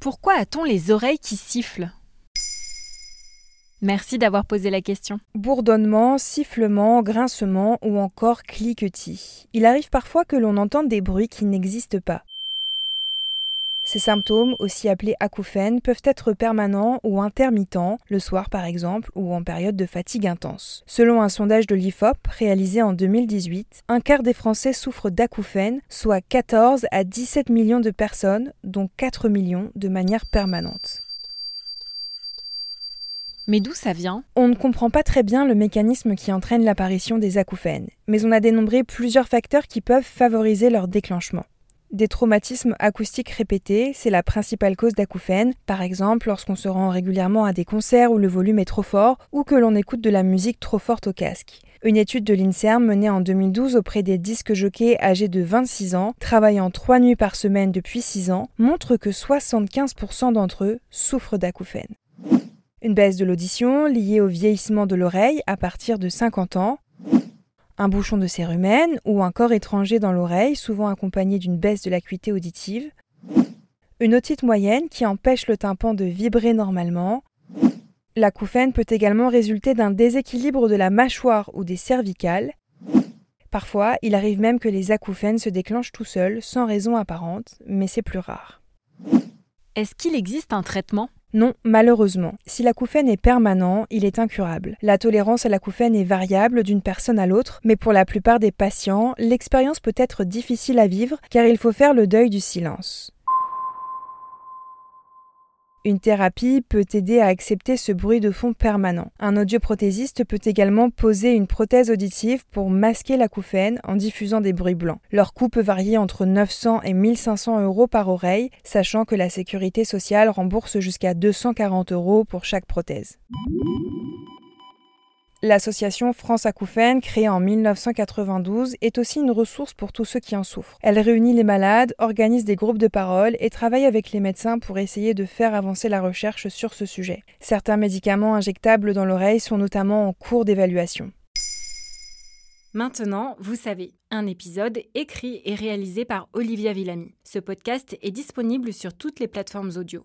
Pourquoi a-t-on les oreilles qui sifflent? Merci d'avoir posé la question. Bourdonnement, sifflement, grincement ou encore cliquetis. Il arrive parfois que l'on entende des bruits qui n'existent pas. Ces symptômes, aussi appelés acouphènes, peuvent être permanents ou intermittents, le soir par exemple, ou en période de fatigue intense. Selon un sondage de l'IFOP réalisé en 2018, un quart des Français souffrent d'acouphènes, soit 14 à 17 millions de personnes, dont 4 millions de manière permanente. Mais d'où ça vient? On ne comprend pas très bien le mécanisme qui entraîne l'apparition des acouphènes, mais on a dénombré plusieurs facteurs qui peuvent favoriser leur déclenchement. Des traumatismes acoustiques répétés, c'est la principale cause d'acouphènes, par exemple lorsqu'on se rend régulièrement à des concerts où le volume est trop fort ou que l'on écoute de la musique trop forte au casque. Une étude de l'INSERM menée en 2012 auprès des disques jockeys âgés de 26 ans, travaillant trois nuits par semaine depuis 6 ans, montre que 75% d'entre eux souffrent d'acouphènes. Une baisse de l'audition liée au vieillissement de l'oreille à partir de 50 ans, un bouchon de cérumen ou un corps étranger dans l'oreille, souvent accompagné d'une baisse de l'acuité auditive, une otite moyenne qui empêche le tympan de vibrer normalement. L'acouphène peut également résulter d'un déséquilibre de la mâchoire ou des cervicales. Parfois, il arrive même que les acouphènes se déclenchent tout seuls, sans raison apparente, mais c'est plus rare. Est-ce qu'il existe un traitement? Non, malheureusement. Si l'acouphène est permanent, il est incurable. La tolérance à l'acouphène est variable d'une personne à l'autre, mais pour la plupart des patients, l'expérience peut être difficile à vivre car il faut faire le deuil du silence. Une thérapie peut aider à accepter ce bruit de fond permanent. Un audioprothésiste peut également poser une prothèse auditive pour masquer l'acouphène en diffusant des bruits blancs. Leur coût peut varier entre 900 et 1500 euros par oreille, sachant que la sécurité sociale rembourse jusqu'à 240 euros pour chaque prothèse. L'association France Acouphènes, créée en 1992, est aussi une ressource pour tous ceux qui en souffrent. Elle réunit les malades, organise des groupes de parole et travaille avec les médecins pour essayer de faire avancer la recherche sur ce sujet. Certains médicaments injectables dans l'oreille sont notamment en cours d'évaluation. Maintenant, vous savez, un épisode écrit et réalisé par Olivia Villamy. Ce podcast est disponible sur toutes les plateformes audio.